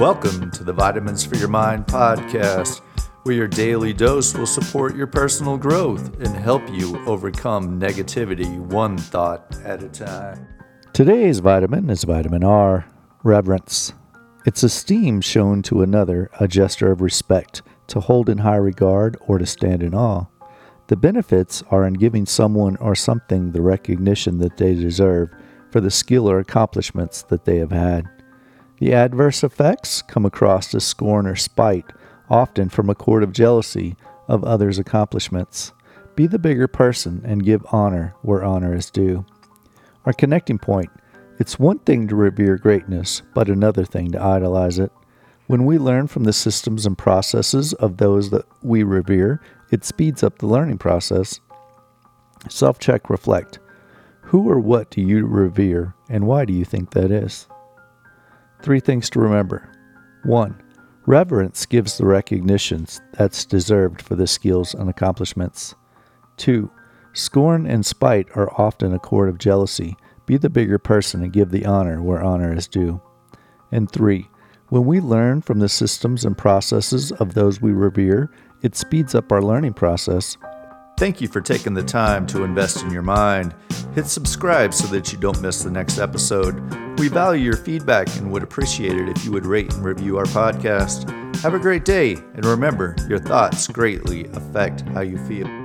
Welcome to the Vitamins for Your Mind podcast, where your daily dose will support your personal growth and help you overcome negativity one thought at a time. Today's vitamin is vitamin R, reverence. It's esteem shown to another, a gesture of respect, to hold in high regard, or to stand in awe. The benefits are in giving someone or something the recognition that they deserve for the skill or accomplishments that they have had. The adverse effects come across as scorn or spite, often from a court of jealousy of others' accomplishments. Be the bigger person and give honor where honor is due. Our connecting point it's one thing to revere greatness, but another thing to idolize it. When we learn from the systems and processes of those that we revere, it speeds up the learning process. Self check, reflect. Who or what do you revere, and why do you think that is? Three things to remember. 1. Reverence gives the recognition that's deserved for the skills and accomplishments. 2. Scorn and spite are often a cord of jealousy. Be the bigger person and give the honor where honor is due. And 3. When we learn from the systems and processes of those we revere, it speeds up our learning process. Thank you for taking the time to invest in your mind. Hit subscribe so that you don't miss the next episode. We value your feedback and would appreciate it if you would rate and review our podcast. Have a great day, and remember, your thoughts greatly affect how you feel.